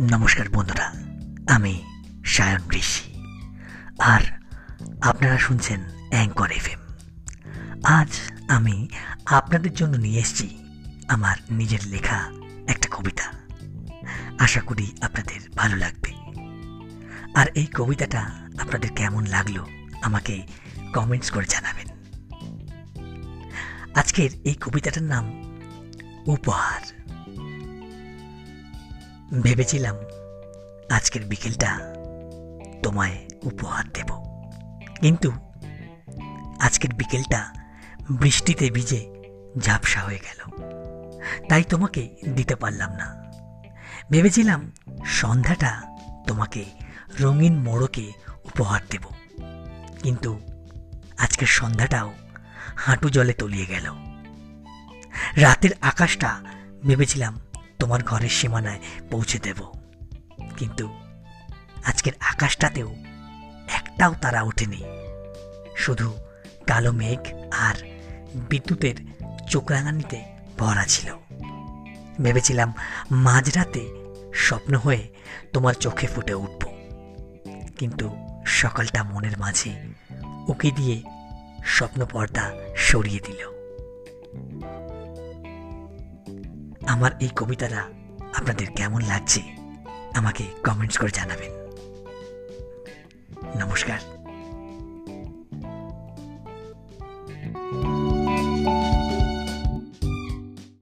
নমস্কার বন্ধুরা, আমি সায়ন ঋষি। আর আপনারা শুনছেন অ্যাঙ্কর এফএম। আজ আমি আপনাদের জন্য নিয়ে এসেছি আমার নিজের লেখা একটা কবিতা। আশা করি আপনাদের ভালো লাগবে। আর এই কবিতাটা আপনাদের কেমন লাগল আমাকে কমেন্টস করে জানাবেন। আজকের এই কবিতাটার নাম, উপহার। ভেবেছিলাম আজকের বিকেলটা তোমায় উপহার দেব। কিন্তু আজকের বিকেলটা বৃষ্টিতে ভিজে ঝাপসা হয়ে গেল। তাই তোমাকে দিতে পারলাম না। ভেবেছিলাম সন্ধ্যাটা তোমাকে রঙিন মোড়কে উপহার দেব। কিন্তু আজকের সন্ধ্যাটাও হাঁটু জলে তলিয়ে গেল। রাতের আকাশটা ভেবেছিলাম তোমার ঘরের সীমানায় পৌঁছে দেব। কিন্তু আজকের আকাশটাতেও একটাও তারা ওঠেনি। শুধু কালো মেঘ আর বিদ্যুতের চোখরাঙানিতে ভরা ছিল। ভেবেছিলাম মাঝরাতে স্বপ্ন হয়ে তোমার চোখে ফুটে উঠব। কিন্তু সকালটা মনের মাঝে উকি দিয়ে স্বপ্ন পর্দা সরিয়ে দিল। আমার এই কবিতাটা আপনাদের কেমন লাগছে আমাকে কমেন্টস করে জানাবেন। নমস্কার।